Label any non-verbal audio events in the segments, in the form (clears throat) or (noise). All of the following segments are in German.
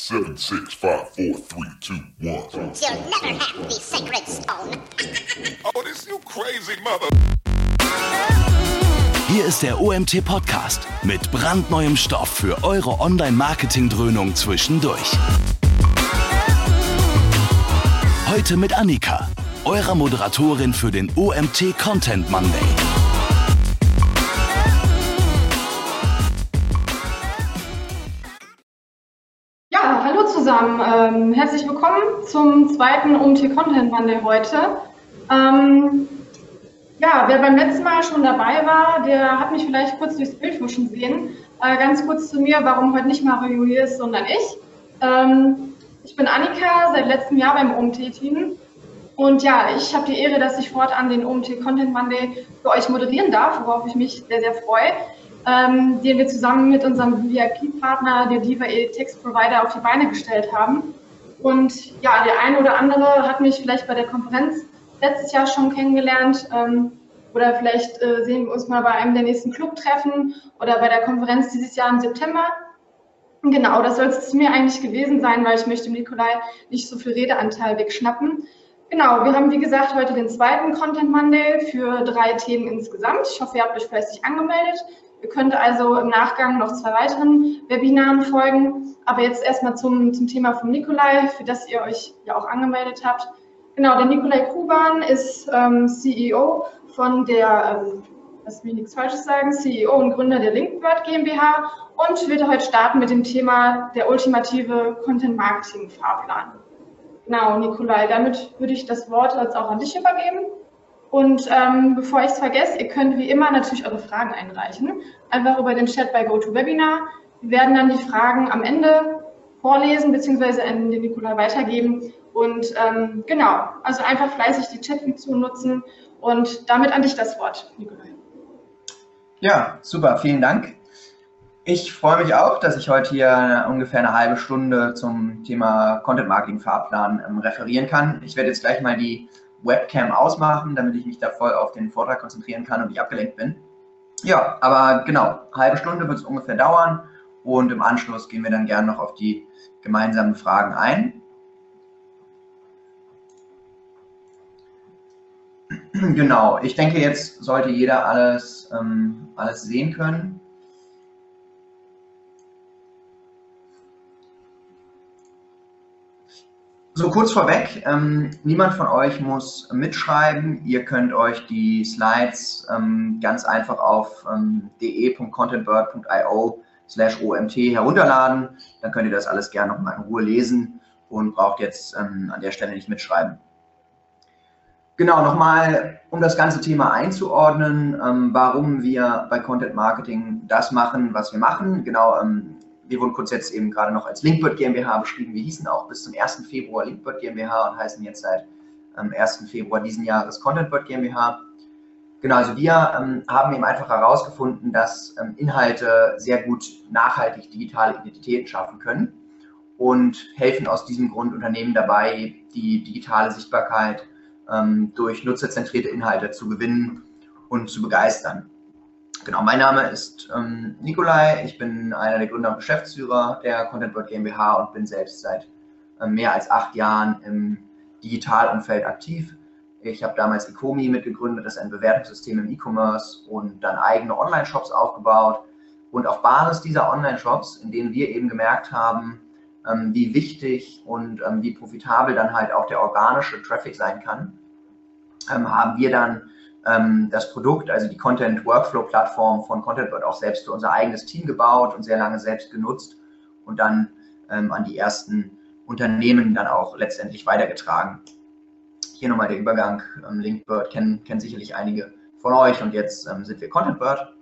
Seven, six, five, four, three, two, one. You'll never have the sacred stone. (laughs) Oh, this you crazy mother. Hier ist der OMT Podcast mit brandneuem Stoff für eure Online-Marketing-Dröhnung zwischendurch. Heute mit Annika, eurer Moderatorin für den OMT Content Monday. Zusammen. Ähm, herzlich willkommen zum zweiten OMT Content Monday heute. Ähm, ja, wer beim letzten Mal schon dabei war, der hat mich vielleicht kurz durchs Bild huschen sehen. Äh, ganz kurz zu mir, warum heute nicht Mario hier ist, sondern ich. Ähm, ich bin Annika, seit letztem Jahr beim OMT-Team. Und ja, ich habe die Ehre, dass ich fortan den OMT Content Monday für euch moderieren darf, worauf ich mich sehr, sehr freue ähm, den wir zusammen mit unserem VIP-Partner, der Diva Text Provider, auf die Beine gestellt haben. Und ja, der eine oder andere hat mich vielleicht bei der Konferenz letztes Jahr schon kennengelernt. Ähm, oder vielleicht äh, sehen wir uns mal bei einem der nächsten Clubtreffen oder bei der Konferenz dieses Jahr im September. Genau, das soll es mir eigentlich gewesen sein, weil ich möchte Nikolai nicht so viel Redeanteil wegschnappen. Genau, wir haben wie gesagt heute den zweiten Content Monday für drei Themen insgesamt. Ich hoffe, ihr habt euch fleißig angemeldet. Ihr könnt also im Nachgang noch zwei weiteren Webinaren folgen. Aber jetzt erstmal zum, zum Thema von Nikolai, für das ihr euch ja auch angemeldet habt. Genau, der Nikolai Kuban ist ähm, CEO von der, ähm, lass mich nichts Falsches sagen, CEO und Gründer der Linkbird GmbH und wird heute starten mit dem Thema der ultimative Content Marketing Fahrplan. Genau, Nikolai, damit würde ich das Wort jetzt auch an dich übergeben. Und ähm, bevor ich es vergesse, ihr könnt wie immer natürlich eure Fragen einreichen. Einfach über den Chat bei GoToWebinar. Wir werden dann die Fragen am Ende vorlesen bzw. an den Nikolai weitergeben. Und ähm, genau, also einfach fleißig die Chat-Funktion nutzen. Und damit an dich das Wort, Nikolai. Ja, super, vielen Dank. Ich freue mich auch, dass ich heute hier ungefähr eine halbe Stunde zum Thema Content Marketing Fahrplan ähm, referieren kann. Ich werde jetzt gleich mal die Webcam ausmachen, damit ich mich da voll auf den Vortrag konzentrieren kann und nicht abgelenkt bin. Ja, aber genau, halbe Stunde wird es ungefähr dauern und im Anschluss gehen wir dann gerne noch auf die gemeinsamen Fragen ein. (clears throat) Genau, ich denke, jetzt sollte jeder alles, ähm, alles sehen können. So kurz vorweg, ähm, niemand von euch muss mitschreiben. Ihr könnt euch die Slides ähm, ganz einfach auf ähm, de.contentbird.io slash omt herunterladen. Dann könnt ihr das alles gerne nochmal in Ruhe lesen und braucht jetzt ähm, an der Stelle nicht mitschreiben. Genau, nochmal, um das ganze Thema einzuordnen, ähm, warum wir bei Content Marketing das machen, was wir machen. Genau, ähm, wir wurden kurz jetzt eben gerade noch als Linkbird GmbH beschrieben. Wir hießen auch bis zum 1. Februar Linkbird GmbH und heißen jetzt seit ähm, 1. Februar diesen Jahres ContentBird GmbH. Genau, also wir ähm, haben eben einfach herausgefunden, dass ähm, Inhalte sehr gut nachhaltig digitale Identitäten schaffen können und helfen aus diesem Grund Unternehmen dabei, die digitale Sichtbarkeit ähm, durch nutzerzentrierte Inhalte zu gewinnen und zu begeistern. Genau, mein Name ist ähm, Nikolai. Ich bin einer der Gründer und Geschäftsführer der ContentBird GmbH und bin selbst seit äh, mehr als acht Jahren im Digitalumfeld aktiv. Ich habe damals Ecomi mitgegründet, das ist ein Bewertungssystem im E-Commerce und dann eigene Online-Shops aufgebaut. Und auf Basis dieser Online-Shops, in denen wir eben gemerkt haben, ähm, wie wichtig und ähm, wie profitabel dann halt auch der organische Traffic sein kann, ähm, haben wir dann ähm, das Produkt, also die Content Workflow Plattform von ContentBird auch selbst für unser eigenes Team gebaut und sehr lange selbst genutzt und dann ähm, an die ersten Unternehmen dann auch letztendlich weitergetragen. Hier nochmal der Übergang. Ähm, Linkbird kennen, kennen sicherlich einige von euch und jetzt ähm, sind wir ContentBird.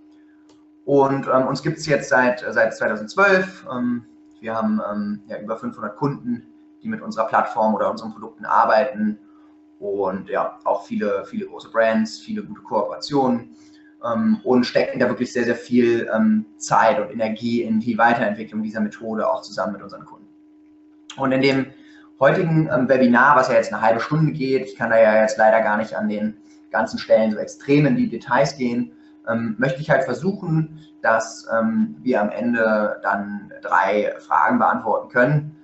Und ähm, uns gibt es jetzt seit, seit 2012. Ähm, wir haben ja, über 500 Kunden, die mit unserer Plattform oder unseren Produkten arbeiten und ja, auch viele, viele große Brands, viele gute Kooperationen ähm, und stecken da wirklich sehr, sehr viel ähm, Zeit und Energie in die Weiterentwicklung dieser Methode auch zusammen mit unseren Kunden. Und in dem heutigen ähm, Webinar, was ja jetzt eine halbe Stunde geht, ich kann da ja jetzt leider gar nicht an den ganzen Stellen so extrem in die Details gehen, ähm, möchte ich halt versuchen, dass ähm, wir am Ende dann drei Fragen beantworten können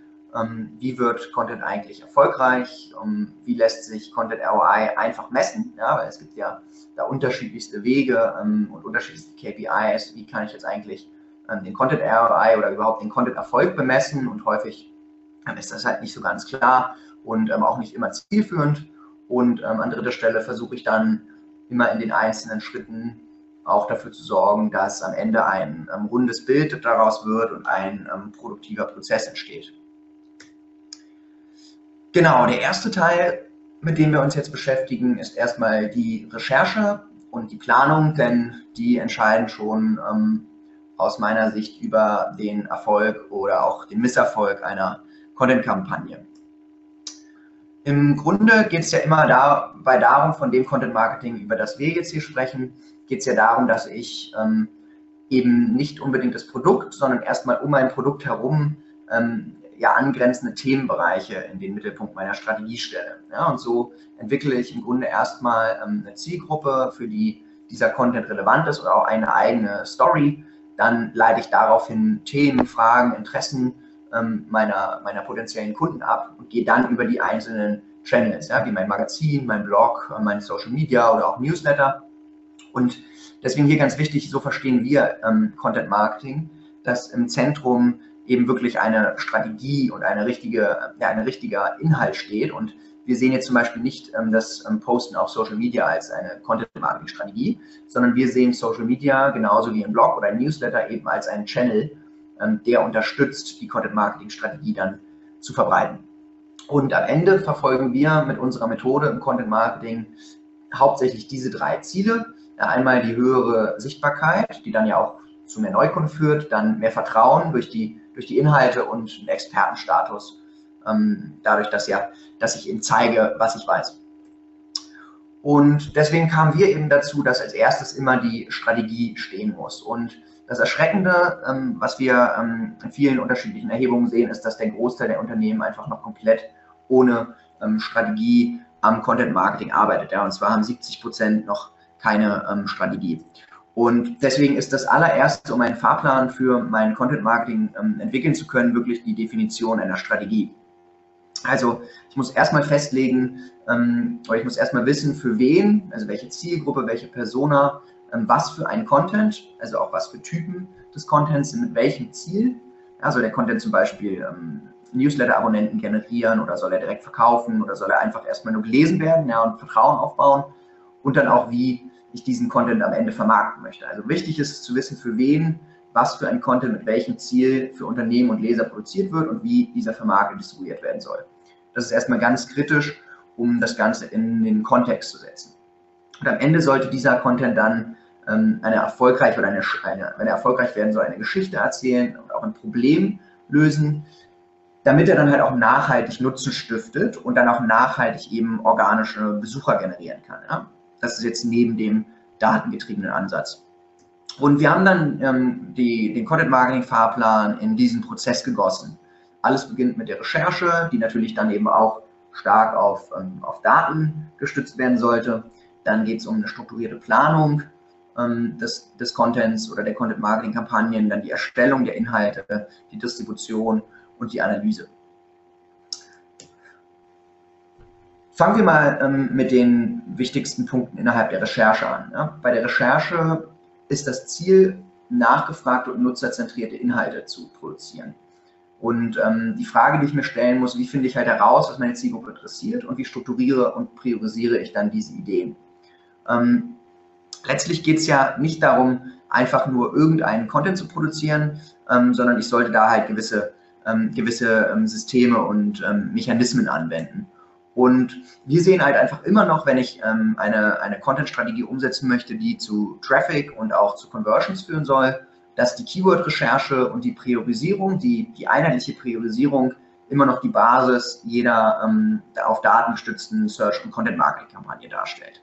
wie wird Content eigentlich erfolgreich, um, wie lässt sich Content ROI einfach messen, ja, weil es gibt ja da unterschiedlichste Wege ähm, und unterschiedlichste KPIs, wie kann ich jetzt eigentlich ähm, den Content ROI oder überhaupt den Content Erfolg bemessen? Und häufig ähm, ist das halt nicht so ganz klar und ähm, auch nicht immer zielführend. Und ähm, an dritter Stelle versuche ich dann immer in den einzelnen Schritten auch dafür zu sorgen, dass am Ende ein rundes Bild daraus wird und ein produktiver Prozess entsteht. Genau, der erste Teil, mit dem wir uns jetzt beschäftigen, ist erstmal die Recherche und die Planung, denn die entscheiden schon ähm, aus meiner Sicht über den Erfolg oder auch den Misserfolg einer Content-Kampagne. Im Grunde geht es ja immer dabei darum, von dem Content Marketing, über das wir jetzt hier sprechen, geht es ja darum, dass ich ähm, eben nicht unbedingt das Produkt, sondern erstmal um ein Produkt herum ähm, ja angrenzende Themenbereiche in den Mittelpunkt meiner Strategie stelle. Ja, und so entwickle ich im Grunde erstmal ähm, eine Zielgruppe, für die dieser Content relevant ist oder auch eine eigene Story. Dann leite ich daraufhin Themen, Fragen, Interessen ähm, meiner, meiner potenziellen Kunden ab und gehe dann über die einzelnen Channels, ja, wie mein Magazin, mein Blog, mein Social Media oder auch Newsletter. Und deswegen hier ganz wichtig, so verstehen wir ähm, Content Marketing, dass im Zentrum eben wirklich eine Strategie und eine richtige, ja, ein richtiger Inhalt steht. Und wir sehen jetzt zum Beispiel nicht ähm, das ähm, Posten auf Social Media als eine Content-Marketing-Strategie, sondern wir sehen Social Media genauso wie ein Blog oder ein Newsletter eben als einen Channel, ähm, der unterstützt, die Content-Marketing-Strategie dann zu verbreiten. Und am Ende verfolgen wir mit unserer Methode im Content-Marketing hauptsächlich diese drei Ziele. Einmal die höhere Sichtbarkeit, die dann ja auch zu mehr Neukunden führt, dann mehr Vertrauen durch die durch die Inhalte und einen Expertenstatus, ähm, dadurch, dass, ja, dass ich eben zeige, was ich weiß. Und deswegen kamen wir eben dazu, dass als erstes immer die Strategie stehen muss. Und das Erschreckende, ähm, was wir ähm, in vielen unterschiedlichen Erhebungen sehen, ist, dass der Großteil der Unternehmen einfach noch komplett ohne ähm, Strategie am Content Marketing arbeitet. Ja, und zwar haben 70 Prozent noch keine ähm, Strategie. Und deswegen ist das allererste, um einen Fahrplan für mein Content Marketing ähm, entwickeln zu können, wirklich die Definition einer Strategie. Also ich muss erstmal festlegen, ähm, oder ich muss erstmal wissen, für wen, also welche Zielgruppe, welche Persona, ähm, was für ein Content, also auch was für Typen des Contents, mit welchem Ziel. Also der Content zum Beispiel ähm, Newsletter-Abonnenten generieren oder soll er direkt verkaufen oder soll er einfach erstmal nur gelesen werden ja, und Vertrauen aufbauen und dann auch wie ich diesen Content am Ende vermarkten möchte. Also wichtig ist es zu wissen, für wen was für ein Content mit welchem Ziel für Unternehmen und Leser produziert wird und wie dieser vermarktet distribuiert werden soll. Das ist erstmal ganz kritisch, um das Ganze in den Kontext zu setzen. Und am Ende sollte dieser Content dann ähm, eine erfolgreich oder eine, eine, wenn er erfolgreich werden soll, eine Geschichte erzählen und auch ein Problem lösen, damit er dann halt auch nachhaltig Nutzen stiftet und dann auch nachhaltig eben organische Besucher generieren kann. Ja? Das ist jetzt neben dem datengetriebenen Ansatz. Und wir haben dann ähm, die, den Content Marketing Fahrplan in diesen Prozess gegossen. Alles beginnt mit der Recherche, die natürlich dann eben auch stark auf, ähm, auf Daten gestützt werden sollte. Dann geht es um eine strukturierte Planung ähm, des, des Contents oder der Content Marketing Kampagnen, dann die Erstellung der Inhalte, die Distribution und die Analyse. Fangen wir mal ähm, mit den wichtigsten Punkten innerhalb der Recherche an. Ja? Bei der Recherche ist das Ziel, nachgefragte und nutzerzentrierte Inhalte zu produzieren. Und ähm, die Frage, die ich mir stellen muss, wie finde ich halt heraus, was meine Zielgruppe interessiert und wie strukturiere und priorisiere ich dann diese Ideen. Ähm, letztlich geht es ja nicht darum, einfach nur irgendeinen Content zu produzieren, ähm, sondern ich sollte da halt gewisse, ähm, gewisse ähm, Systeme und ähm, Mechanismen anwenden. Und wir sehen halt einfach immer noch, wenn ich ähm, eine, eine Content-Strategie umsetzen möchte, die zu Traffic und auch zu Conversions führen soll, dass die Keyword-Recherche und die Priorisierung, die, die einheitliche Priorisierung immer noch die Basis jeder ähm, auf Daten gestützten Search- und Content-Marketing-Kampagne darstellt.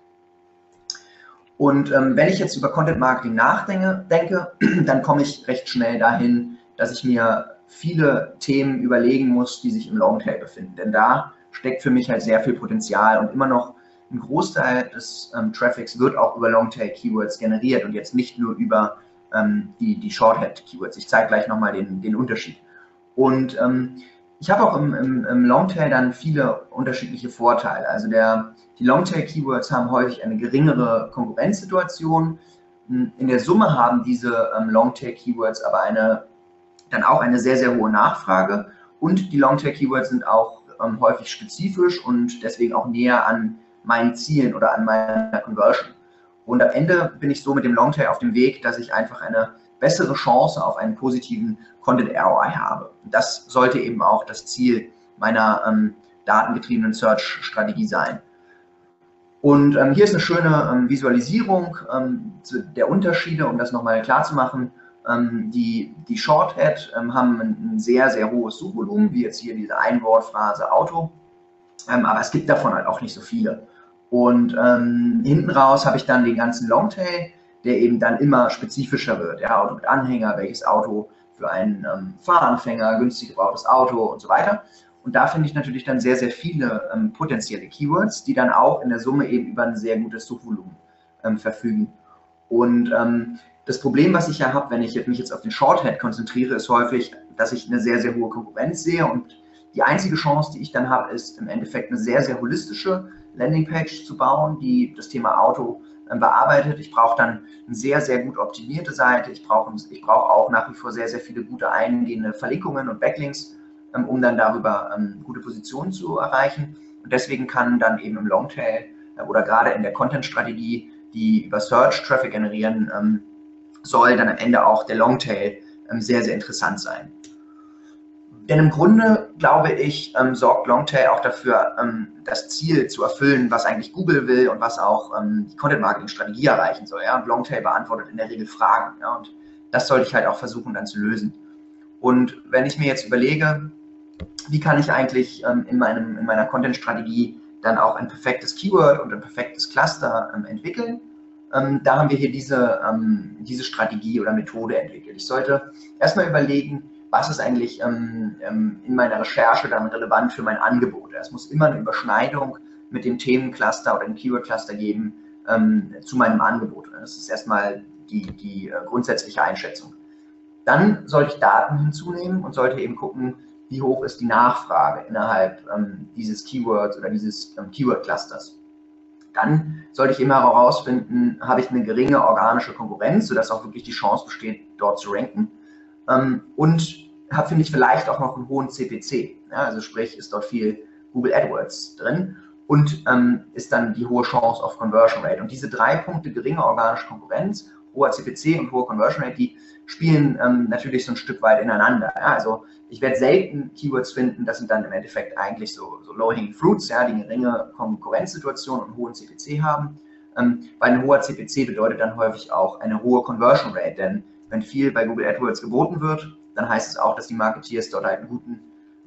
Und ähm, wenn ich jetzt über Content-Marketing nachdenke, denke, (clears throat) dann komme ich recht schnell dahin, dass ich mir viele Themen überlegen muss, die sich im Longtail befinden. Denn da steckt für mich halt sehr viel Potenzial und immer noch ein Großteil des ähm, Traffics wird auch über Longtail-Keywords generiert und jetzt nicht nur über ähm, die, die Shorthead-Keywords. Ich zeige gleich nochmal den, den Unterschied. Und ähm, ich habe auch im, im, im, Longtail dann viele unterschiedliche Vorteile. Also der, die Longtail-Keywords haben häufig eine geringere Konkurrenzsituation. In der Summe haben diese ähm, Longtail-Keywords aber eine, dann auch eine sehr, sehr hohe Nachfrage. Und die Longtail-Keywords sind auch ähm, häufig spezifisch und deswegen auch näher an meinen Zielen oder an meiner Conversion. Und am Ende bin ich so mit dem Longtail auf dem Weg, dass ich einfach eine bessere Chance auf einen positiven Content ROI habe. Das sollte eben auch das Ziel meiner ähm, datengetriebenen Search-Strategie sein. Und ähm, hier ist eine schöne ähm, Visualisierung ähm, der Unterschiede, um das nochmal klar zu machen. Ähm, die, die Shorthead ähm, haben ein, ein, sehr, sehr hohes Suchvolumen, wie jetzt hier diese Einwortphrase Auto. aber es gibt davon halt auch nicht so viele. Und hinten raus habe ich dann den ganzen Longtail, der eben dann immer spezifischer wird. Ja, Auto mit Anhänger, welches Auto für einen ähm, Fahranfänger, günstig gebrauchtes Auto und so weiter. Und da finde ich natürlich dann sehr, sehr viele ähm, potenzielle Keywords, die dann auch in der Summe eben über ein sehr gutes Suchvolumen ähm, verfügen. Und ähm, das Problem, was ich ja habe, wenn ich mich jetzt auf den Shorthead konzentriere, ist häufig, dass ich eine sehr, sehr hohe Konkurrenz sehe und die einzige Chance, die ich dann habe, ist im Endeffekt eine sehr, sehr holistische Landingpage zu bauen, die das Thema Auto bearbeitet. Ich brauche dann eine sehr, sehr gut optimierte Seite. Ich brauche ich brauch auch nach wie vor sehr, sehr viele gute eingehende Verlinkungen und Backlinks, ähm, um dann darüber ähm, gute Positionen zu erreichen. Und deswegen kann dann eben im Longtail äh, oder gerade in der Content-Strategie, die über Search Traffic generieren ähm, soll, dann am Ende auch der Longtail sehr, sehr interessant sein. Denn im Grunde, glaube ich, ähm, sorgt Longtail auch dafür, ähm, das Ziel zu erfüllen, was eigentlich Google will und was auch ähm, die Content-Marketing-Strategie erreichen soll. Ja? Und Longtail beantwortet in der Regel Fragen. Ja? Und das sollte ich halt auch versuchen dann zu lösen. Und wenn ich mir jetzt überlege, wie kann ich eigentlich ähm, in, meinem, in meiner Content-Strategie dann auch ein perfektes Keyword und ein perfektes Cluster ähm, entwickeln, ähm, da haben wir hier diese, diese Strategie oder Methode entwickelt. Ich sollte erstmal überlegen, was ist eigentlich ähm, ähm, in meiner Recherche dann relevant für mein Angebot. Es muss immer eine Überschneidung mit dem Themencluster oder dem Keyword-Cluster geben ähm, zu meinem Angebot. Das ist erstmal die, die äh, grundsätzliche Einschätzung. Dann sollte ich Daten hinzunehmen und sollte eben gucken, wie hoch ist die Nachfrage innerhalb ähm, dieses Keywords oder dieses ähm, Keyword-Clusters. Dann sollte ich immer herausfinden, habe ich eine geringe organische Konkurrenz, sodass auch wirklich die Chance besteht, dort zu ranken. Ähm, und habe, finde ich, vielleicht auch noch einen hohen CPC. Ja, also sprich, ist dort viel Google AdWords drin und ähm, ist dann die hohe Chance auf Conversion Rate. Und diese drei Punkte, geringe organische Konkurrenz, hoher CPC und hohe Conversion Rate, die spielen ähm, natürlich so ein Stück weit ineinander. Ja? Also ich werde selten Keywords finden, das sind dann im Endeffekt eigentlich so, so Low-Hanging Fruits, ja, die geringe Konkurrenzsituation und hohen CPC haben. Ähm, weil ein hoher CPC bedeutet dann häufig auch eine hohe Conversion Rate, denn wenn viel bei Google AdWords geboten wird, dann heißt es auch, dass die Marketeers dort halt einen guten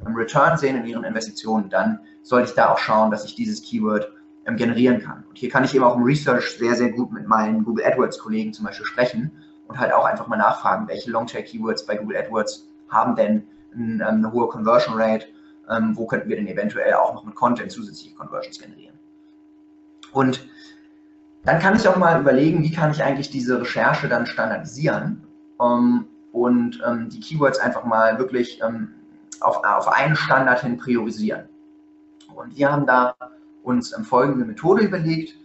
ähm, Return sehen in ihren Investitionen. Dann sollte ich da auch schauen, dass ich dieses Keyword ähm, generieren kann. Und hier kann ich eben auch im Research sehr, sehr gut mit meinen Google AdWords-Kollegen zum Beispiel sprechen und halt auch einfach mal nachfragen, welche Longtail-Keywords bei Google AdWords haben denn ähm, eine hohe Conversion Rate, wo könnten wir denn eventuell auch noch mit Content zusätzliche Conversions generieren. Und dann kann ich auch mal überlegen, wie kann ich eigentlich diese Recherche dann standardisieren ähm, und ähm, die Keywords einfach mal wirklich ähm, auf, auf einen Standard hin priorisieren. Und wir haben da uns ähm, folgende Methode überlegt.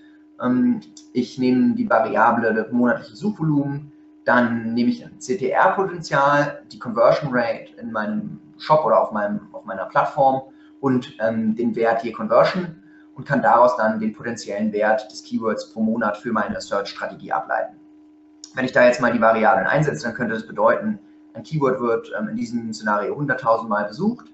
Ähm, ich nehme die Variable monatliche Suchvolumen, dann nehme ich ein CTR-Potenzial, die Conversion Rate in meinem Shop oder auf, meinem, auf meiner Plattform und ähm, den Wert je Conversion und kann daraus dann den potenziellen Wert des Keywords pro Monat für meine Search-Strategie ableiten. Wenn ich da jetzt mal die Variablen einsetze, dann könnte das bedeuten, ein Keyword wird ähm, in diesem Szenario 100.000 Mal besucht.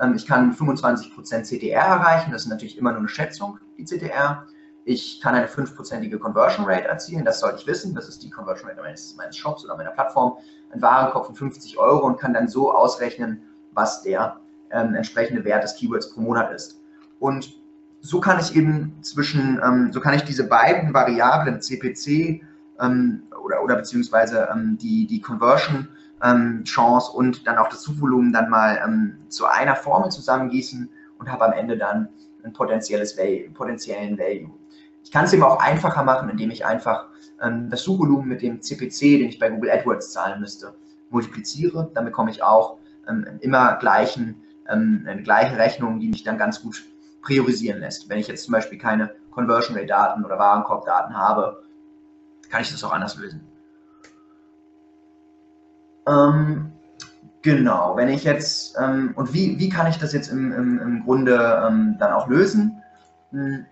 Ähm, ich kann 25% CTR erreichen, das ist natürlich immer nur eine Schätzung, die CTR. Ich kann eine 5%ige Conversion Rate erzielen, das sollte ich wissen, das ist die Conversion Rate meines, meines Shops oder meiner Plattform. Ein Warenkorb von 50 Euro und kann dann so ausrechnen, was der ähm, entsprechende Wert des Keywords pro Monat ist. Und so kann ich eben zwischen, ähm, so kann ich diese beiden Variablen CPC ähm, oder, oder beziehungsweise ähm, die, die Conversion ähm, Chance und dann auch das Suchvolumen dann mal ähm, zu einer Formel zusammengießen und habe am Ende dann ein potenzielles Value, potenziellen Value. Ich kann es eben auch einfacher machen, indem ich einfach ähm, das Suchvolumen mit dem CPC, den ich bei Google AdWords zahlen müsste, multipliziere. Dann bekomme ich auch ähm, immer gleichen ähm, eine gleiche Rechnung, die mich dann ganz gut priorisieren lässt. Wenn ich jetzt zum Beispiel keine Conversion Rate Daten oder Warenkorb-Daten habe, kann ich das auch anders lösen. Ähm, genau, wenn ich jetzt, ähm, und wie, wie kann ich das jetzt im, im, im Grunde ähm, dann auch lösen? Hm,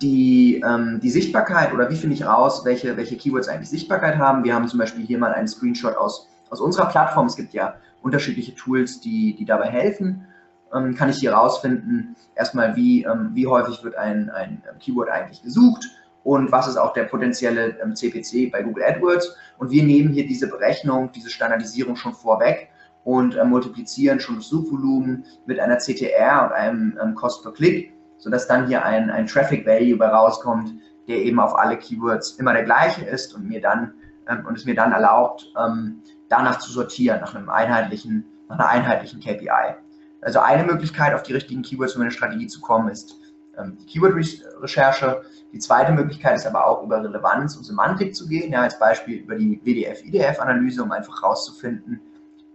die, ähm, die Sichtbarkeit oder wie finde ich raus, welche, welche Keywords eigentlich Sichtbarkeit haben. Wir haben zum Beispiel hier mal einen Screenshot aus, aus unserer Plattform. Es gibt ja unterschiedliche Tools, die, die dabei helfen. Ähm, kann ich hier rausfinden, erstmal, wie, ähm, wie häufig wird ein, ein Keyword eigentlich gesucht und was ist auch der potenzielle ähm, CPC bei Google AdWords. Und wir nehmen hier diese Berechnung, diese Standardisierung schon vorweg und äh, multiplizieren schon das Suchvolumen mit einer CTR und einem ähm, Cost per Click sodass dann hier ein, ein Traffic Value bei rauskommt, der eben auf alle Keywords immer der gleiche ist und mir dann ähm, und es mir dann erlaubt, ähm, danach zu sortieren, nach einem einheitlichen, nach einer einheitlichen KPI. Also eine Möglichkeit, auf die richtigen Keywords für meine Strategie zu kommen, ist ähm, die Keyword-Recherche. Die zweite Möglichkeit ist aber auch über Relevanz und Semantik zu gehen, ja, als Beispiel über die WDF-IDF-Analyse, um einfach herauszufinden,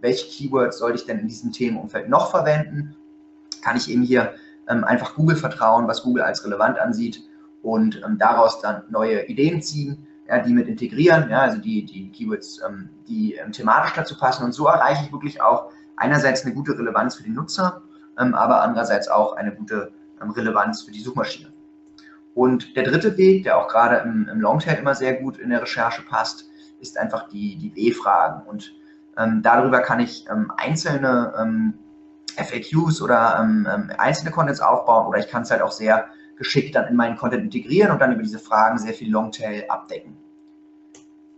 welche Keywords sollte ich denn in diesem Themenumfeld noch verwenden. Kann ich eben hier ähm, einfach Google vertrauen, was Google als relevant ansieht und ähm, daraus dann neue Ideen ziehen, ja, die mit integrieren, ja, also die, die Keywords, ähm, die ähm, thematisch dazu passen. Und so erreiche ich wirklich auch einerseits eine gute Relevanz für den Nutzer, ähm, aber andererseits auch eine gute ähm, Relevanz für die Suchmaschine. Und der dritte Weg, der auch gerade im, im Longtail immer sehr gut in der Recherche passt, ist einfach die, die W-Fragen. Und darüber kann ich einzelne FAQs oder ähm, ähm, einzelne Contents aufbauen oder ich kann es halt auch sehr geschickt dann in meinen Content integrieren und dann über diese Fragen sehr viel Longtail abdecken.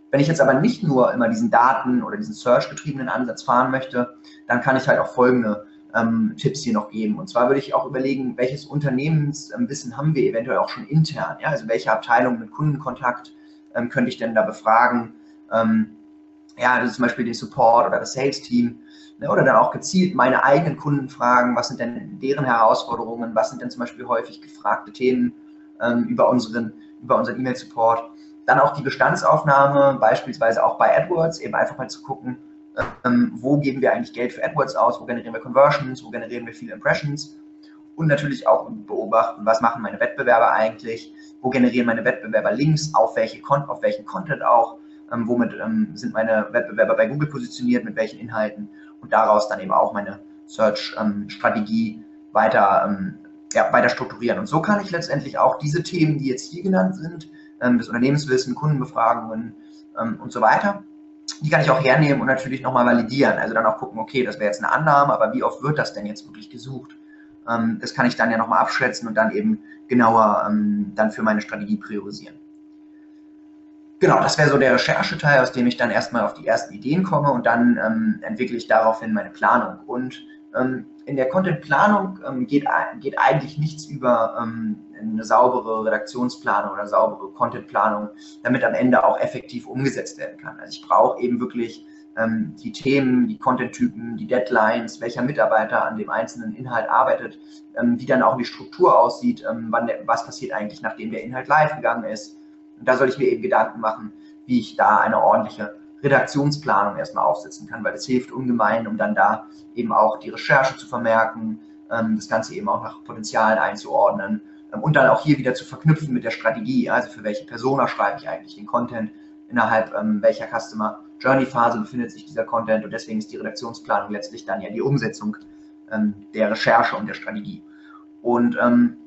Wenn ich jetzt aber nicht nur immer diesen Daten- oder diesen Search-getriebenen Ansatz fahren möchte, dann kann ich halt auch folgende ähm, Tipps hier noch geben. Und zwar würde ich auch überlegen, welches Unternehmenswissen haben wir eventuell auch schon intern. Ja? Also welche Abteilung mit Kundenkontakt ähm, könnte ich denn da befragen? Ähm, ja, ist zum Beispiel den Support oder das Sales-Team Ne, oder dann auch gezielt meine eigenen Kunden fragen, was sind denn deren Herausforderungen, was sind denn zum Beispiel häufig gefragte Themen ähm, über unseren über unseren E-Mail-Support. Dann auch die Bestandsaufnahme, beispielsweise auch bei AdWords, eben einfach mal zu gucken, ähm, wo geben wir eigentlich Geld für AdWords aus, wo generieren wir Conversions, wo generieren wir viele Impressions? Und natürlich auch beobachten, was machen meine Wettbewerber eigentlich, wo generieren meine Wettbewerber Links, auf, welche, auf welchen Content auch, ähm, womit ähm, sind meine Wettbewerber bei Google positioniert, mit welchen Inhalten? Und daraus dann eben auch meine Search-Strategie weiter, ähm, ja, weiter strukturieren. Und so kann ich letztendlich auch diese Themen, die jetzt hier genannt sind, ähm, das Unternehmenswissen, Kundenbefragungen ähm, und so weiter, die kann ich auch hernehmen und natürlich nochmal validieren. Also dann auch gucken, okay, das wäre jetzt eine Annahme, aber wie oft wird das denn jetzt wirklich gesucht? Ähm, das kann ich dann ja nochmal abschätzen und dann eben genauer ähm, dann für meine Strategie priorisieren. Genau, das wäre so der Rechercheteil, aus dem ich dann erstmal auf die ersten Ideen komme und dann ähm, entwickle ich daraufhin meine Planung. Und ähm, in der Contentplanung ähm, geht, geht eigentlich nichts über ähm, eine saubere Redaktionsplanung oder saubere Contentplanung, damit am Ende auch effektiv umgesetzt werden kann. Also ich brauche eben wirklich ähm, die Themen, die Contenttypen, die Deadlines, welcher Mitarbeiter an dem einzelnen Inhalt arbeitet, ähm, wie dann auch die Struktur aussieht, wann der, was passiert eigentlich, nachdem der Inhalt live gegangen ist und da soll ich mir eben Gedanken machen, wie ich da eine ordentliche Redaktionsplanung erstmal aufsetzen kann, weil das hilft ungemein, um dann da eben auch die Recherche zu vermerken, ähm, das Ganze eben auch nach Potenzialen einzuordnen ähm, und dann auch hier wieder zu verknüpfen mit der Strategie. Also für welche Persona schreibe ich eigentlich den Content, innerhalb ähm, welcher Customer Journey Phase befindet sich dieser Content und deswegen ist die Redaktionsplanung letztlich dann ja die Umsetzung der Recherche und der Strategie. Und ähm,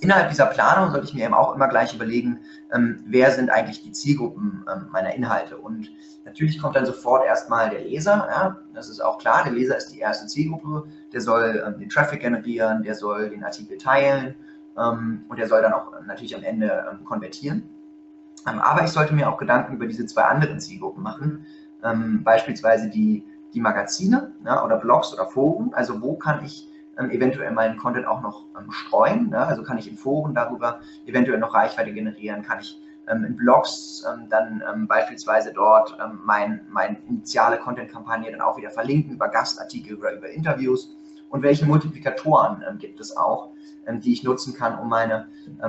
innerhalb dieser Planung sollte ich mir eben auch immer gleich überlegen, ähm, wer sind eigentlich die Zielgruppen ähm, meiner Inhalte. Und natürlich kommt dann sofort erstmal der Leser, ja, das ist auch klar, der Leser ist die erste Zielgruppe, der soll ähm, den Traffic generieren, der soll den Artikel teilen ähm, und der soll dann auch natürlich am Ende ähm, konvertieren. Ähm, aber ich sollte mir auch Gedanken über diese zwei anderen Zielgruppen machen, beispielsweise die, die Magazine ja, oder Blogs oder Foren, also wo kann ich ähm, eventuell meinen Content auch noch ähm, streuen. Ne? Also kann ich in Foren darüber eventuell noch Reichweite generieren, kann ich ähm, in Blogs ähm, dann ähm, beispielsweise dort ähm, meine mein initiale Content-Kampagne dann auch wieder verlinken über Gastartikel oder über Interviews und welche Multiplikatoren gibt es auch, die ich nutzen kann, um meine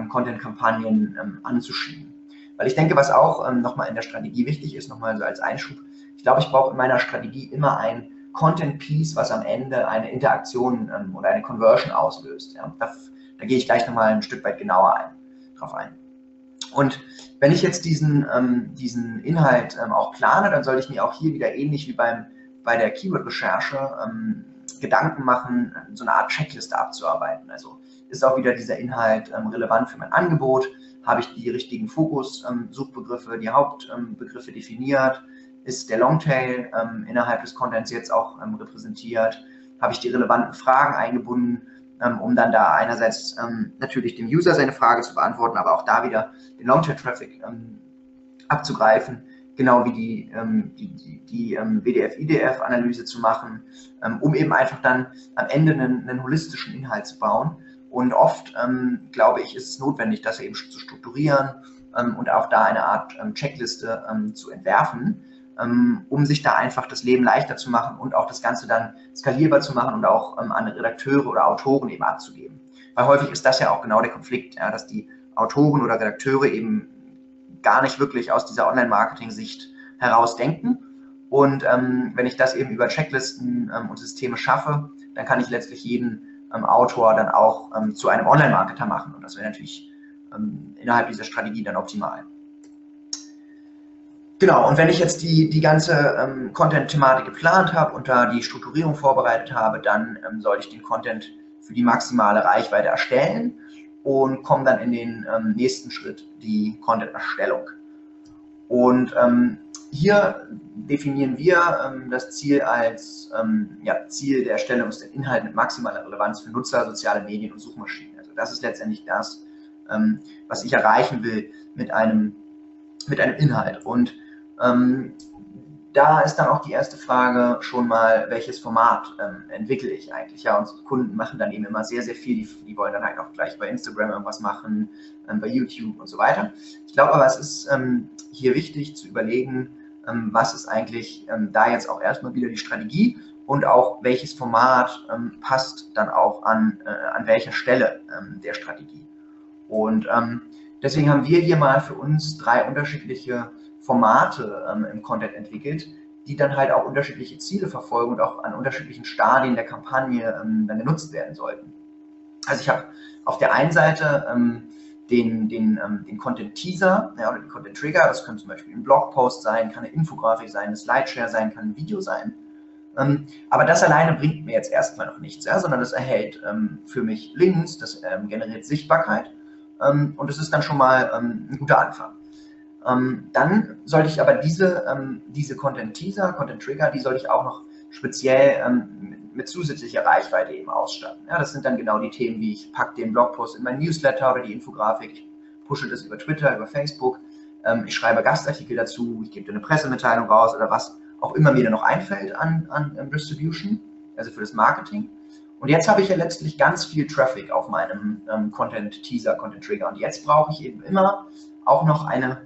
Content-Kampagnen anzuschieben. Weil ich denke, was auch nochmal in der Strategie wichtig ist, nochmal so als Einschub, ich glaube, ich brauche in meiner Strategie immer ein Content Piece, was am Ende eine Interaktion ähm, oder eine Conversion auslöst. Ja? Da, da gehe ich gleich nochmal ein Stück weit genauer ein, drauf ein. Und wenn ich jetzt diesen, ähm, diesen Inhalt ähm, auch plane, dann sollte ich mir auch hier wieder ähnlich wie beim, bei der Keyword-Recherche ähm, Gedanken machen, so eine Art Checkliste abzuarbeiten. Also ist auch wieder dieser Inhalt ähm, relevant für mein Angebot? Habe ich die richtigen Fokus-Suchbegriffe, die Hauptbegriffe definiert? Ist der Longtail ähm, innerhalb des Contents jetzt auch ähm, repräsentiert? Habe ich die relevanten Fragen eingebunden, um dann da einerseits natürlich dem User seine Frage zu beantworten, aber auch da wieder den Longtail-Traffic abzugreifen? Genau wie die, ähm, die, die, die ähm, WDF-IDF-Analyse zu machen, ähm, um eben einfach dann am Ende einen, einen holistischen Inhalt zu bauen. Und oft, ähm, glaube ich, ist es notwendig, das eben zu strukturieren ähm, und auch da eine Art ähm, Checkliste zu entwerfen, um sich da einfach das Leben leichter zu machen und auch das Ganze dann skalierbar zu machen und auch an Redakteure oder Autoren eben abzugeben. Weil häufig ist das ja auch genau der Konflikt, ja, dass die Autoren oder Redakteure eben gar nicht wirklich aus dieser Online-Marketing-Sicht heraus denken. Und ähm, wenn ich das eben über Checklisten ähm, und Systeme schaffe, dann kann ich letztlich jeden ähm, Autor dann auch ähm, zu einem Online-Marketer machen. Und das wäre natürlich ähm, innerhalb dieser Strategie dann optimal. Genau, und wenn ich jetzt die, die ganze ähm, Content-Thematik geplant habe und da die Strukturierung vorbereitet habe, dann sollte ich den Content für die maximale Reichweite erstellen und kommen dann in den ähm, nächsten Schritt, die Content-Erstellung. Und ähm, hier definieren wir ähm, das Ziel als ähm, ja, Ziel der Erstellung ist der Inhalt mit maximaler Relevanz für Nutzer, soziale Medien und Suchmaschinen. Also das ist letztendlich das, ähm, was ich erreichen will mit einem, mit einem Inhalt. Und ähm, da ist dann auch die erste Frage schon mal, welches Format ähm, entwickle ich eigentlich? Ja, unsere Kunden machen dann eben immer sehr, sehr viel. Die, die wollen dann halt auch gleich bei Instagram irgendwas machen, ähm, bei YouTube und so weiter. Ich glaube aber, es ist ähm, hier wichtig zu überlegen, ähm, was ist eigentlich ähm, da jetzt auch erstmal wieder die Strategie und auch welches Format ähm, passt dann auch an, äh, an welcher Stelle der Strategie. Und deswegen haben wir hier mal für uns drei unterschiedliche Formate ähm, im Content entwickelt, die dann halt auch unterschiedliche Ziele verfolgen und auch an unterschiedlichen Stadien der Kampagne ähm, dann genutzt werden sollten. Also ich habe auf der einen Seite ähm, den, den, ähm, den Content Teaser ja, oder den Content Trigger, das könnte zum Beispiel ein Blogpost sein, kann eine Infografik sein, eine Slideshare sein, kann ein Video sein. Ähm, aber das alleine bringt mir jetzt erstmal noch nichts, ja, sondern das erhält ähm, für mich Links, das generiert Sichtbarkeit und es ist dann schon mal ein guter Anfang. Ähm, dann sollte ich aber diese, ähm, diese Content-Teaser, Content-Trigger, die sollte ich auch noch speziell ähm, mit zusätzlicher Reichweite eben ausstatten. Ja, das sind dann genau die Themen, wie ich packe den Blogpost in mein Newsletter oder die Infografik, ich pushe das über Twitter, über Facebook, ähm, ich schreibe Gastartikel dazu, ich gebe eine Pressemitteilung raus oder was auch immer mir da noch einfällt an, an, Distribution, also für das Marketing. Und jetzt habe ich ja letztlich ganz viel Traffic auf meinem ähm, Content-Teaser, Content-Trigger. Und jetzt brauche ich eben immer auch noch eine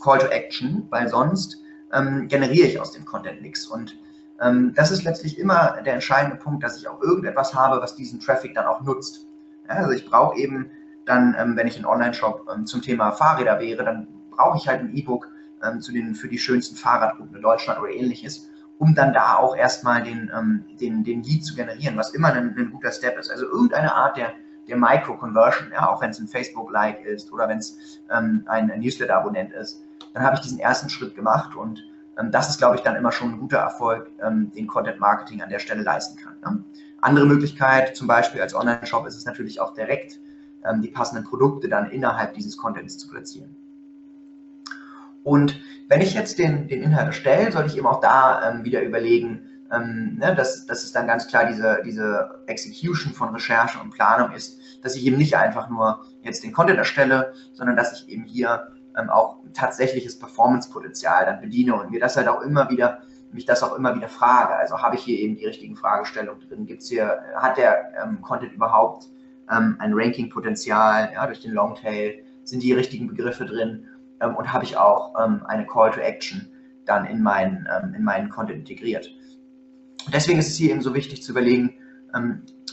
Call to Action, weil sonst ähm, generiere ich aus dem Content nichts. Und ähm, das ist letztlich immer der entscheidende Punkt, dass ich auch irgendetwas habe, was diesen Traffic dann auch nutzt. Ja, also ich brauche eben dann, ähm, wenn ich ein Online-Shop ähm, zum Thema Fahrräder wäre, dann brauche ich halt ein E-Book ähm, zu den, für die schönsten Fahrradrouten in Deutschland oder ähnliches, um dann da auch erstmal den, ähm, den, den Lead zu generieren, was immer ein, ein guter Step ist. Also irgendeine Art der der Micro-Conversion, ja, auch wenn es ein Facebook-Like ist oder wenn es ähm, ein, ein Newsletter-Abonnent ist dann habe ich diesen ersten Schritt gemacht und ähm, das ist, glaube ich, dann immer schon ein guter Erfolg, ähm, den Content Marketing an der Stelle leisten kann. Ne? Andere Möglichkeit, zum Beispiel als Online-Shop, ist es natürlich auch direkt ähm, die passenden Produkte dann innerhalb dieses Contents zu platzieren. Und wenn ich jetzt den, den Inhalt erstelle, sollte ich eben auch da ähm, wieder überlegen, ähm, ne, dass, dass es dann ganz klar diese, diese Execution von Recherche und Planung ist, dass ich eben nicht einfach nur jetzt den Content erstelle, sondern dass ich eben hier ähm, auch tatsächliches Performance-Potenzial dann bediene und mir das halt auch immer wieder, mich das auch immer wieder frage. Also habe ich hier eben die richtigen Fragestellungen drin? Gibt's hier, hat der ähm, Content überhaupt ähm, ein Ranking-Potenzial ja, durch den Longtail? Sind die richtigen Begriffe drin? Ähm, und habe ich auch ähm, eine Call to Action dann in meinen, ähm, in meinen Content integriert? Deswegen ist es hier eben so wichtig zu überlegen,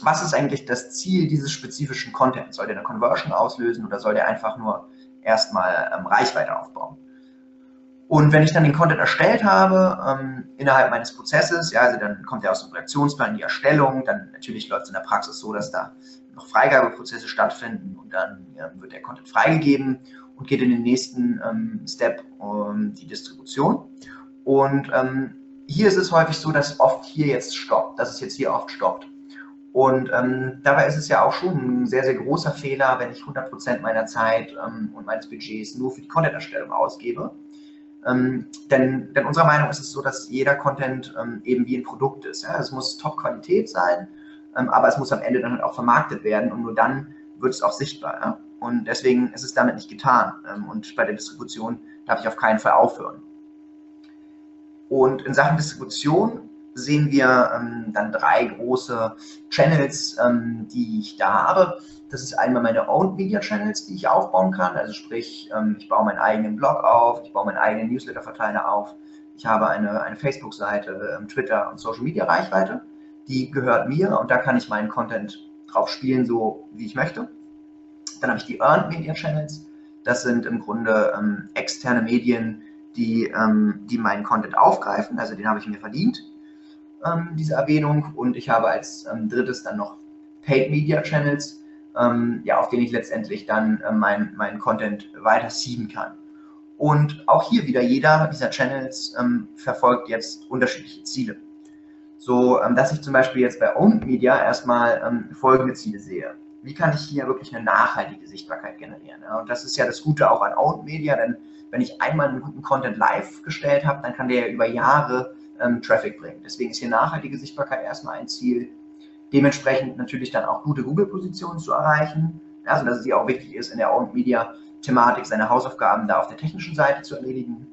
was ist eigentlich das Ziel dieses spezifischen Content? Soll der eine Conversion auslösen oder soll der einfach nur erstmal ähm, Reichweite aufbauen. Und wenn ich dann den Content erstellt habe, ähm, innerhalb meines Prozesses, ja, also dann kommt ja aus dem Redaktionsplan die Erstellung, dann natürlich läuft es in der Praxis so, dass da noch Freigabeprozesse stattfinden und dann ja, wird der Content freigegeben und geht in den nächsten ähm, Step um die Distribution. Und ähm, hier ist es häufig so, dass oft hier jetzt stoppt, dass es jetzt hier oft stoppt. Und ähm, dabei ist es ja auch schon ein sehr, sehr großer Fehler, wenn ich 100% meiner Zeit ähm, und meines Budgets nur für die Content-Erstellung ausgebe. Ähm, denn, denn unserer Meinung ist es so, dass jeder Content ähm, eben wie ein Produkt ist. Ja? Es muss Top-Qualität sein, ähm, aber es muss am Ende dann halt auch vermarktet werden und nur dann wird es auch sichtbar. Ja? Und deswegen ist es damit nicht getan. Ähm, und bei der Distribution darf ich auf keinen Fall aufhören. Und in Sachen Distribution sehen wir ähm, dann drei große Channels, ähm, die ich da habe. Das ist einmal meine Owned Media Channels, die ich aufbauen kann. Also sprich, ähm, ich baue meinen eigenen Blog auf, ich baue meinen eigenen Newsletter-Verteiler auf. Ich habe eine, eine Facebook-Seite, ähm, Twitter und Social Media Reichweite. Die gehört mir und da kann ich meinen Content drauf spielen, so wie ich möchte. Dann habe ich die Earned Media Channels. Das sind im Grunde ähm, externe Medien, die, ähm, die meinen Content aufgreifen. Also den habe ich mir verdient, ähm, diese Erwähnung. Und ich habe als ähm, drittes dann noch Paid Media Channels, ähm, ja, auf denen ich letztendlich dann äh, meinen mein Content weiter sieben kann. Und auch hier wieder, jeder dieser Channels ähm, verfolgt jetzt unterschiedliche Ziele. So, dass ich zum Beispiel jetzt bei Owned Media erstmal folgende Ziele sehe wie kann ich hier wirklich eine nachhaltige Sichtbarkeit generieren. Und das ist ja das Gute auch an Owned Media, denn wenn ich einmal einen guten Content live gestellt habe, dann kann der ja über Jahre ähm, Traffic bringen. Deswegen ist hier nachhaltige Sichtbarkeit erstmal ein Ziel. Dementsprechend natürlich dann auch gute Google-Positionen zu erreichen. Also dass es hier auch wichtig ist, in der Owned Media Thematik seine Hausaufgaben da auf der technischen Seite zu erledigen.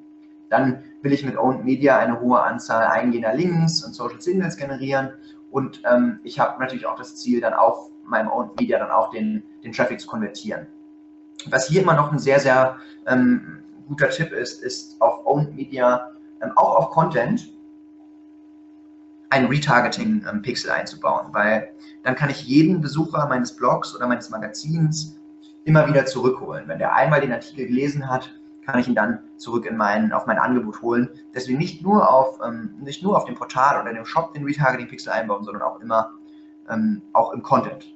Dann will ich mit Owned Media eine hohe Anzahl eingehender Links und Social Signals generieren. Und ähm, ich habe natürlich auch das Ziel, dann auf meinem Owned Media dann auch den, den Traffic zu konvertieren. Was hier immer noch ein sehr, sehr ähm, guter Tipp ist, ist auf Owned Media, ähm, auch auf Content, ein Retargeting-Pixel einzubauen, weil dann kann ich jeden Besucher meines Blogs oder meines Magazins immer wieder zurückholen. Wenn der einmal den Artikel gelesen hat, kann ich ihn dann zurück in mein, auf mein Angebot holen. Deswegen nicht nur auf, ähm, nicht nur auf dem Portal oder dem Shop den Retargeting-Pixel einbauen, sondern auch immer ähm, auch im Content.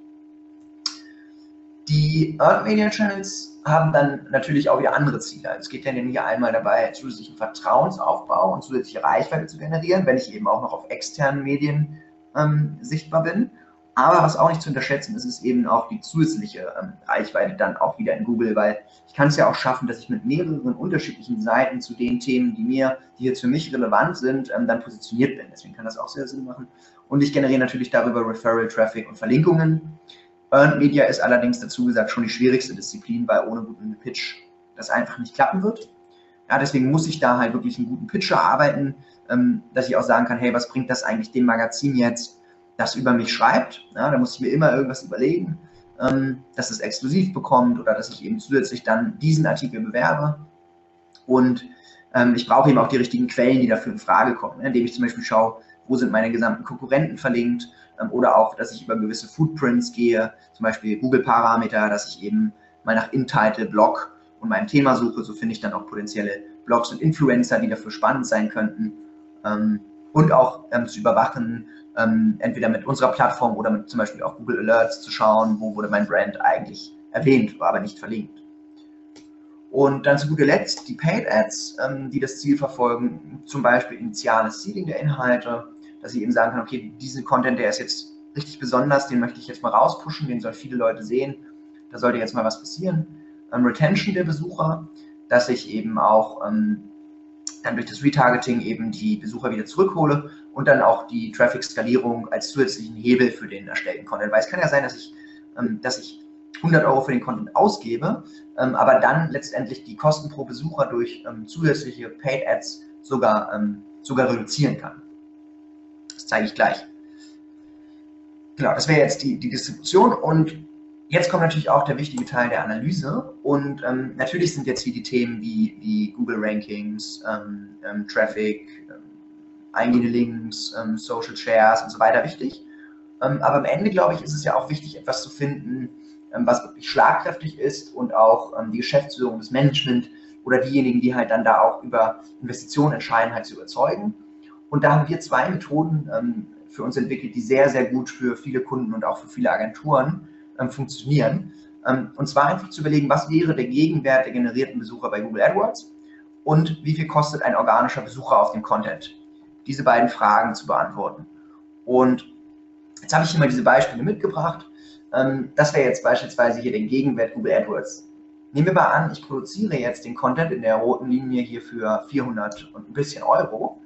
Die Earned Media Channels haben dann natürlich auch wieder andere Ziele. Es geht ja nämlich einmal dabei, zusätzlichen Vertrauensaufbau und zusätzliche Reichweite zu generieren, wenn ich eben auch noch auf externen Medien ähm, sichtbar bin. Aber was auch nicht zu unterschätzen ist, ist eben auch die zusätzliche ähm, Reichweite dann auch wieder in Google, weil ich kann es ja auch schaffen, dass ich mit mehreren unterschiedlichen Seiten zu den Themen, die mir, die jetzt für mich relevant sind, ähm, dann positioniert bin. Deswegen kann das auch sehr Sinn machen. Und ich generiere natürlich darüber Referral Traffic und Verlinkungen. Earned Media ist allerdings dazu gesagt schon die schwierigste Disziplin, weil ohne guten Pitch das einfach nicht klappen wird. Ja, deswegen muss ich da halt wirklich einen guten Pitch erarbeiten, ähm, dass ich auch sagen kann, hey, was bringt das eigentlich dem Magazin jetzt, das über mich schreibt? Ja, da muss ich mir immer irgendwas überlegen, ähm, dass es exklusiv bekommt oder dass ich eben zusätzlich dann diesen Artikel bewerbe. Und ähm, ich brauche eben auch die richtigen Quellen, die dafür in Frage kommen, ne? indem ich zum Beispiel schaue, wo sind meine gesamten Konkurrenten verlinkt, oder auch, dass ich über gewisse Footprints gehe, zum Beispiel Google-Parameter, dass ich eben mal nach In-Title, Blog und meinem Thema suche. So finde ich dann auch potenzielle Blogs und Influencer, die dafür spannend sein könnten. Ähm, und auch ähm, zu überwachen, entweder mit unserer Plattform oder mit zum Beispiel auch Google Alerts zu schauen, wo wurde mein Brand eigentlich erwähnt, war aber nicht verlinkt. Und dann zu guter Letzt die Paid Ads, die das Ziel verfolgen, zum Beispiel initiales Seeding der Inhalte, dass ich eben sagen kann, okay, diesen Content, der ist jetzt richtig besonders, den möchte ich jetzt mal rauspushen, den sollen viele Leute sehen, da sollte jetzt mal was passieren. Ähm, Retention der Besucher, dass ich eben auch ähm, dann durch das Retargeting eben die Besucher wieder zurückhole und dann auch die Traffic-Skalierung als zusätzlichen Hebel für den erstellten Content. Weil es kann ja sein, dass ich, ähm, dass ich 100 Euro für den Content ausgebe, ähm, aber dann letztendlich die Kosten pro Besucher durch ähm, zusätzliche Paid Ads sogar, ähm, sogar reduzieren kann zeige ich gleich. Genau, das wäre jetzt die, die Distribution und jetzt kommt natürlich auch der wichtige Teil der Analyse und ähm, natürlich sind jetzt hier die Themen wie, wie Google Rankings, ähm, ähm, Traffic, ähm, eingehende Links, ähm, Social Shares und so weiter wichtig. Ähm, aber am Ende, glaube ich, ist es ja auch wichtig, etwas zu finden, was wirklich schlagkräftig ist und auch die Geschäftsführung, das Management oder diejenigen, die halt dann da auch über Investitionen entscheiden, halt zu überzeugen. Und da haben wir zwei Methoden ähm, für uns entwickelt, die sehr, sehr gut für viele Kunden und auch für viele Agenturen ähm, funktionieren. Ähm, und zwar einfach zu überlegen, was wäre der Gegenwert der generierten Besucher bei Google AdWords und wie viel kostet ein organischer Besucher auf dem Content. Diese beiden Fragen zu beantworten. Und jetzt habe ich hier mal diese Beispiele mitgebracht. Ähm, das wäre jetzt beispielsweise hier der Gegenwert Google AdWords. Nehmen wir mal an, ich produziere jetzt den Content in der roten Linie hier für 400 und ein bisschen Euro.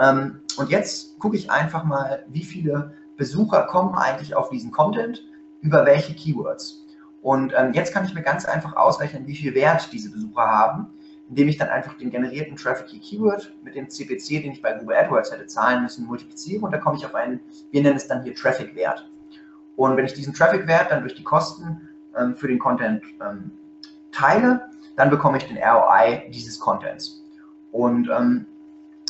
Ähm, und jetzt gucke ich einfach mal, wie viele Besucher kommen eigentlich auf diesen Content, über welche Keywords. Und ähm, jetzt kann ich mir ganz einfach ausrechnen, wie viel Wert diese Besucher haben, indem ich dann einfach den generierten Traffic Key Keyword mit dem CPC, den ich bei Google AdWords hätte zahlen müssen, multipliziere und da komme ich auf einen, wir nennen es dann hier Traffic Wert. Und wenn ich diesen Traffic Wert dann durch die Kosten ähm, für den Content ähm, teile, dann bekomme ich den ROI dieses Contents. Und ähm,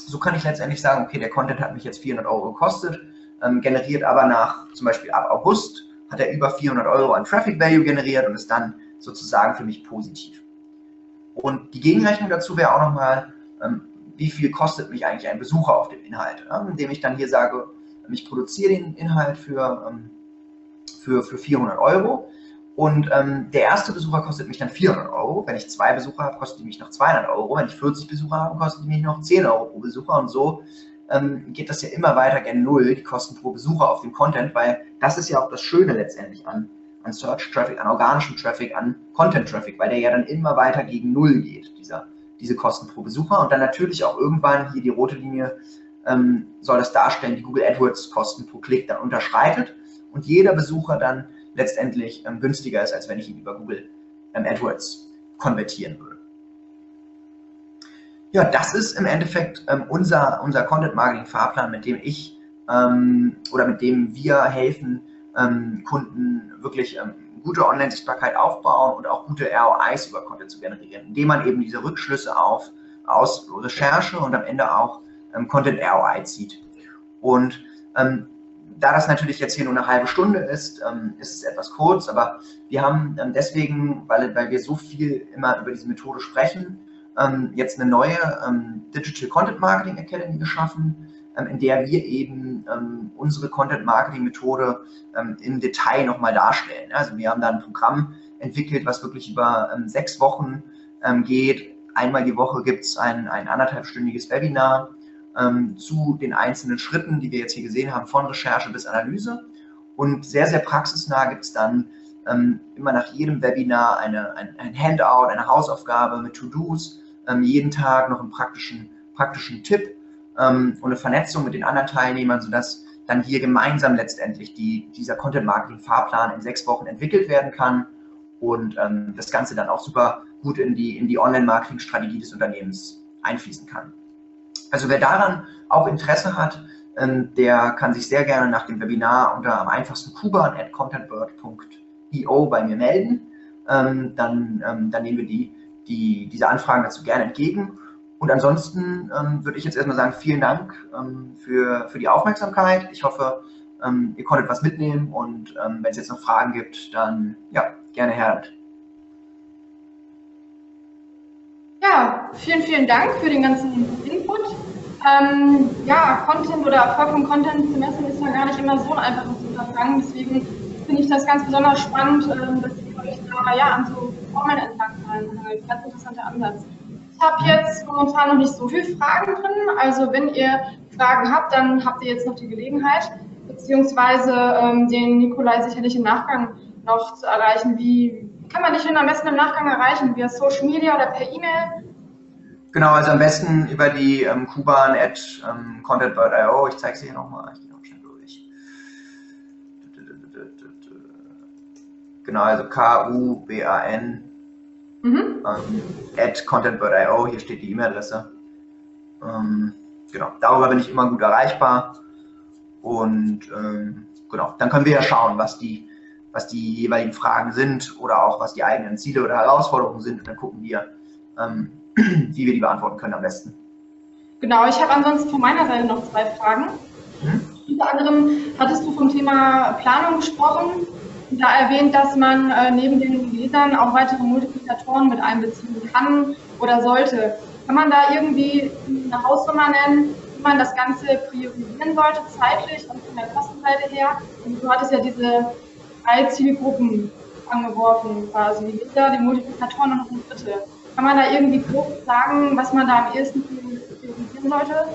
so kann ich letztendlich sagen, okay, der Content hat mich jetzt 400 Euro gekostet, ähm, generiert aber nach zum Beispiel ab August hat er über 400 Euro an Traffic Value generiert und ist dann sozusagen für mich positiv. Und die Gegenrechnung dazu wäre auch nochmal, ähm, wie viel kostet mich eigentlich ein Besucher auf dem Inhalt, ja? indem ich dann hier sage, ich produziere den Inhalt für, ähm, für, für 400 Euro und ähm, der erste Besucher kostet mich dann 400 Euro. Wenn ich zwei Besucher habe, kostet die mich noch 200 Euro. Wenn ich 40 Besucher habe, kostet die mich noch 10 Euro pro Besucher. Und so ähm, geht das ja immer weiter gen Null, die Kosten pro Besucher auf dem Content, weil das ist ja auch das Schöne letztendlich an, an Search Traffic, an organischem Traffic, an Content Traffic, weil der ja dann immer weiter gegen Null geht, dieser, diese Kosten pro Besucher. Und dann natürlich auch irgendwann hier die rote Linie ähm, soll das darstellen, die Google AdWords Kosten pro Klick dann unterschreitet und jeder Besucher dann letztendlich ähm, günstiger ist, als wenn ich ihn über Google ähm, AdWords konvertieren würde. Ja, das ist im Endeffekt ähm, unser, unser Content-Marketing-Fahrplan, mit dem ich ähm, oder mit dem wir helfen, ähm, Kunden wirklich gute Online-Sichtbarkeit aufbauen und auch gute ROIs über Content zu generieren, indem man eben diese Rückschlüsse auf, aus Recherche und am Ende auch ähm, Content ROI zieht. Und ähm, da das natürlich jetzt hier nur eine halbe Stunde ist, ähm, ist es etwas kurz, aber wir haben ähm, deswegen, weil, weil wir so viel immer über diese Methode sprechen, ähm, jetzt eine neue ähm, Digital Content Marketing Academy geschaffen, ähm, in der wir eben unsere Content Marketing Methode im Detail nochmal darstellen. Also wir haben da ein Programm entwickelt, was wirklich über sechs Wochen geht. Einmal die Woche gibt es ein, ein anderthalbstündiges Webinar zu den einzelnen Schritten, die wir jetzt hier gesehen haben, von Recherche bis Analyse. Und sehr, sehr praxisnah gibt es dann ähm, immer nach jedem Webinar eine, ein, ein, Handout, eine Hausaufgabe mit To-Dos, ähm, jeden Tag noch einen praktischen, praktischen Tipp ähm, und eine Vernetzung mit den anderen Teilnehmern, sodass dann hier gemeinsam letztendlich die, dieser Content-Marketing-Fahrplan in sechs Wochen entwickelt werden kann und ähm, das Ganze dann auch super gut in die, in die Online-Marketing-Strategie des Unternehmens einfließen kann. Also wer daran auch Interesse hat, ähm, der kann sich sehr gerne nach dem Webinar unter am einfachsten kuban at contentbird.io bei mir melden. Ähm, dann, ähm, dann nehmen wir die die, diese Anfragen dazu gerne entgegen. Und ansonsten würde ich jetzt erstmal sagen, vielen Dank für, für die Aufmerksamkeit. Ich hoffe, ihr konntet was mitnehmen und wenn es jetzt noch Fragen gibt, dann ja, gerne her. Ja, vielen, vielen Dank für den ganzen Input. Ähm, ja, Content oder Erfolg von Content zu messen ist ja gar nicht immer so ein einfaches Unterfangen. Deswegen finde ich das ganz besonders spannend, ähm, dass ihr euch da ja an so Formeln entlang hangelt. Ganz interessanter Ansatz. Ich habe jetzt momentan noch nicht so viele Fragen drin. Also wenn ihr Fragen habt, dann habt ihr jetzt noch die Gelegenheit, beziehungsweise ähm, den Nikolai sicherlich im Nachgang noch zu erreichen. Wie kann man dich denn am besten im Nachgang erreichen? Via Social Media oder per E-Mail? Genau, also am besten über die ähm, Kuban at ähm, content.io. Ich zeige es hier nochmal. Ich gehe noch schnell durch. Genau, also K-U-B-A-N Mhm. Ähm, at content.io, hier steht die E-Mail-Adresse. Ähm, genau, darüber bin ich immer gut erreichbar. Und ähm, genau, dann können wir ja schauen, was die, was die jeweiligen Fragen sind oder auch was die eigenen Ziele oder Herausforderungen sind. Und dann gucken wir, ähm, (clears throat) wie wir die beantworten können am besten. Genau, ich habe ansonsten von meiner Seite noch zwei Fragen. Mhm. Unter anderem hattest du vom Thema Planung gesprochen da erwähnt, dass man äh, neben den Lesern auch weitere Multiplikatoren mit einbeziehen kann, oder sollte. Kann man da irgendwie eine Hausnummer nennen, wie man das Ganze priorisieren sollte, zeitlich und von der Kostenseite her? Und du hattest ja diese drei Zielgruppen angeworfen, quasi die Leser, die Multiplikatoren und noch eine dritte. Kann man da irgendwie grob sagen, was man da am ehesten priorisieren sollte?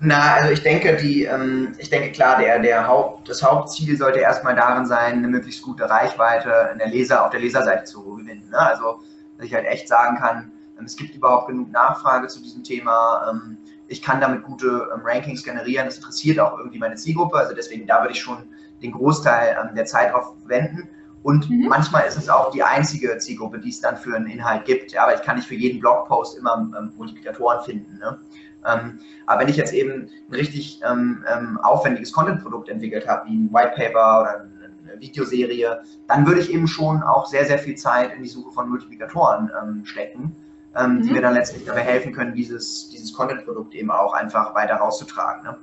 Na, also ich denke, die, ähm, ich denke klar, der, der Haupt, das Hauptziel sollte erstmal darin sein, eine möglichst gute Reichweite in der Leser, auf der Leserseite zu gewinnen. Ne? Also, dass ich halt echt sagen kann, ähm, es gibt überhaupt genug Nachfrage zu diesem Thema. Ähm, ich kann damit gute ähm, Rankings generieren. Das interessiert auch irgendwie meine Zielgruppe. Also deswegen, da würde ich schon den Großteil ähm, der Zeit drauf wenden. Und mhm. manchmal ist es auch die einzige Zielgruppe, die es dann für einen Inhalt gibt. Ja, aber ich kann nicht für jeden Blogpost immer ähm, Multiplikatoren finden. Ne? Ähm, aber wenn ich jetzt eben ein richtig ähm, ähm, aufwendiges Content-Produkt entwickelt habe, wie ein White Paper oder eine Videoserie, dann würde ich eben schon auch sehr, sehr viel Zeit in die Suche von Multiplikatoren ähm, stecken, ähm, mhm. die mir dann letztlich dabei helfen können, dieses, dieses Content-Produkt eben auch einfach weiter rauszutragen. Ne?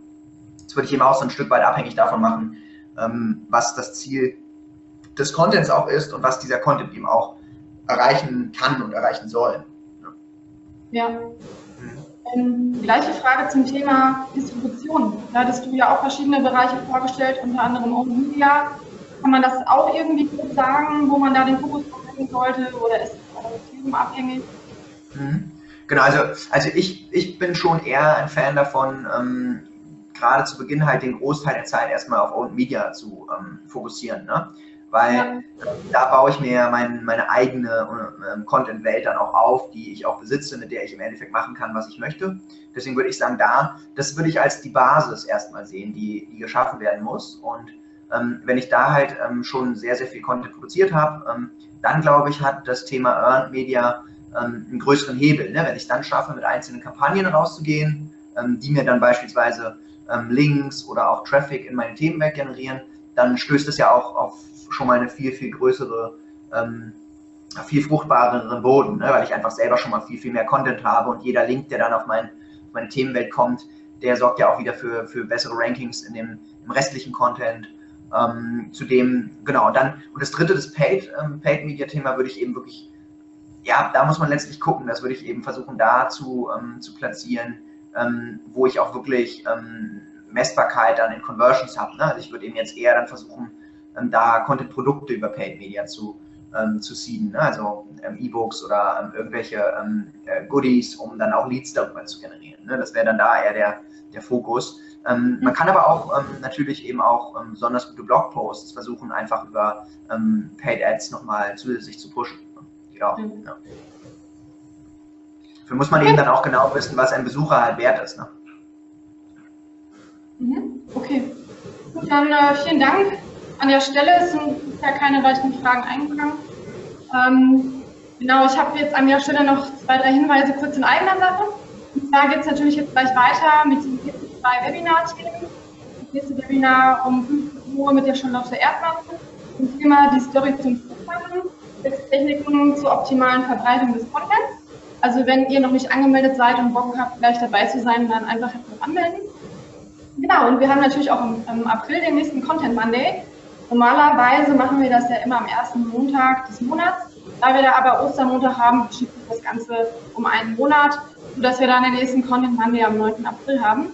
Das würde ich eben auch so ein Stück weit abhängig davon machen, ähm, was das Ziel des Contents auch ist und was dieser Content eben auch erreichen kann und erreichen soll. Ja. Mhm. Ähm, gleiche Frage zum Thema Distribution. Da hattest du ja auch verschiedene Bereiche vorgestellt, unter anderem Open Media. Kann man das auch irgendwie gut sagen, wo man da den Fokus legen sollte oder ist es auch themenabhängig? Mhm. Genau, also, also ich, ich bin schon eher ein Fan davon, ähm, gerade zu Beginn halt den Großteil der Zeit erstmal auf Open Media zu ähm, fokussieren. Ne? weil ja. da baue ich mir mein, meine eigene ähm, Content-Welt dann auch auf, die ich auch besitze, mit der ich im Endeffekt machen kann, was ich möchte. Deswegen würde ich sagen, da, das würde ich als die Basis erstmal sehen, die, die geschaffen werden muss. Und ähm, wenn ich da halt ähm, schon sehr, sehr viel Content produziert habe, ähm, dann glaube ich, hat das Thema Earned Media ähm, einen größeren Hebel. Ne? Wenn ich dann schaffe, mit einzelnen Kampagnen rauszugehen, ähm, die mir dann beispielsweise Links oder auch Traffic in meine Themenwelt generieren, dann stößt es ja auch auf schon mal eine viel, viel größere, ähm, viel fruchtbareren Boden, ne? weil ich einfach selber schon mal viel, viel mehr Content habe und jeder Link, der dann auf, mein, meine Themenwelt kommt, der sorgt ja auch wieder für, für bessere Rankings in dem im restlichen Content. Ähm, zudem, genau, dann, und das dritte, das Paid, ähm, Paid Media Thema würde ich eben wirklich, ja, da muss man letztlich gucken, das würde ich eben versuchen da ähm, zu platzieren, ähm, wo ich auch wirklich ähm, Messbarkeit dann in Conversions habe. Ne? Also ich würde eben jetzt eher dann versuchen, ähm, da Content-Produkte über Paid Media zu, ähm, zu seeden, ne? also ähm, E-Books oder ähm, irgendwelche ähm, äh, Goodies, um dann auch Leads darüber zu generieren. Ne? Das wäre dann da eher der, der Fokus. Ähm, man kann aber auch natürlich eben auch besonders gute Blogposts versuchen, einfach über Paid Ads nochmal zusätzlich zu pushen. Genau. Mhm. Ja. Dafür muss man eben dann auch genau wissen, was ein Besucher halt wert ist. Ne? Mhm. Okay. Gut, dann äh, vielen Dank an der Stelle sind ja keine weiteren Fragen eingegangen. Ähm, genau, ich habe jetzt an der Stelle noch zwei, drei Hinweise kurz in eigener Sache. Und zwar geht es natürlich jetzt gleich weiter mit den zwei Webinar-Themen. Das nächste Webinar um 15 Uhr mit der Charlotte Erdmann zum Thema die Story zum Flugfahren, sechs Techniken zur optimalen Verbreitung des Contents. Also wenn ihr noch nicht angemeldet seid und Bock habt, gleich dabei zu sein, dann einfach anmelden. Genau, und wir haben natürlich auch im, im April den nächsten Content Monday. Normalerweise machen wir das ja immer am ersten Montag des Monats. Da wir da aber Ostermontag haben, verschiebt sich das Ganze um einen Monat, sodass wir dann den nächsten Content Monday am 9. April haben.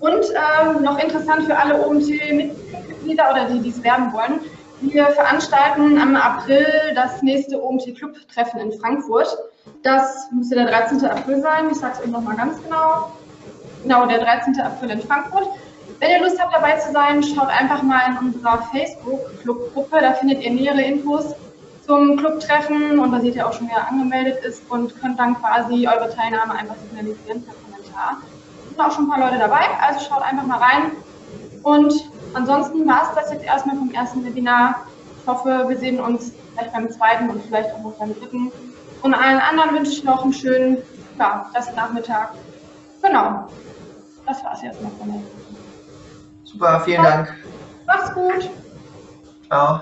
Und ähm, noch interessant für alle OMT-Mitglieder oder die, die es werden wollen, wir veranstalten am April das nächste OMT-Club-Treffen in Frankfurt. Das müsste der 13. April sein. Ich sage es euch nochmal ganz genau. Genau, der 13. April in Frankfurt. Wenn ihr Lust habt, dabei zu sein, schaut einfach mal in unserer Facebook-Clubgruppe. Da findet ihr nähere Infos zum Clubtreffen und da seht ihr auch schon, wer angemeldet ist und könnt dann quasi eure Teilnahme einfach signalisieren per Kommentar. Es sind auch schon ein paar Leute dabei, also schaut einfach mal rein. Und ansonsten war es das jetzt erstmal vom ersten Webinar. Ich hoffe, wir sehen uns vielleicht beim zweiten und vielleicht auch noch beim dritten. Und allen anderen wünsche ich noch einen schönen ja, Nachmittag. Genau. Das war es jetzt noch von mir. Super, vielen Dank. Mach's gut. Ciao.